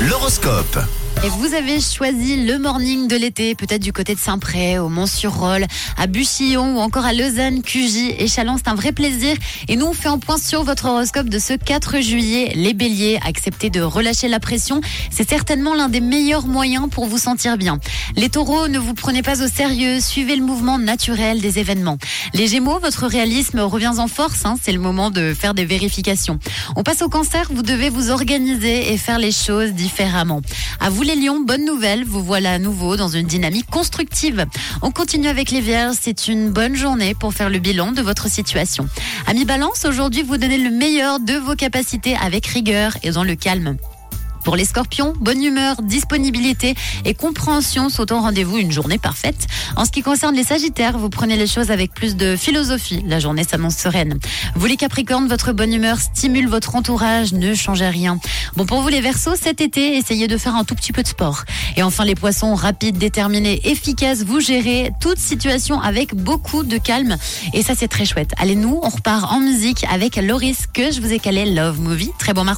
L'horoscope. Et vous avez choisi le morning de l'été, peut-être du côté de Saint-Pré, au Mont-sur-Rolle, à Buchillon ou encore à Lausanne, Cugy et Chalon. C'est un vrai plaisir. Et nous, on fait un point sur votre horoscope de ce 4 juillet. Les béliers, acceptez de relâcher la pression. C'est certainement l'un des meilleurs moyens pour vous sentir bien. Les taureaux, ne vous prenez pas au sérieux. Suivez le mouvement naturel des événements. Les gémeaux, votre réalisme revient en force. Hein. C'est le moment de faire des vérifications. On passe au cancer. Vous devez vous organiser et faire les choses différemment. À vous les lions, bonne nouvelle, vous voilà à nouveau dans une dynamique constructive. On continue avec les vierges, c'est une bonne journée pour faire le bilan de votre situation. Ami balance, aujourd'hui vous donnez le meilleur de vos capacités avec rigueur et dans le calme. Pour les scorpions, bonne humeur, disponibilité et compréhension sont au rendez-vous une journée parfaite. En ce qui concerne les sagittaires, vous prenez les choses avec plus de philosophie. La journée s'annonce sereine. Vous les capricornes, votre bonne humeur stimule votre entourage, ne changez rien. Bon, pour vous les versos, cet été, essayez de faire un tout petit peu de sport. Et enfin les poissons, rapides, déterminés, efficaces, vous gérez toute situation avec beaucoup de calme. Et ça c'est très chouette. Allez nous, on repart en musique avec Loris que je vous ai calé Love Movie. Très bon mardi.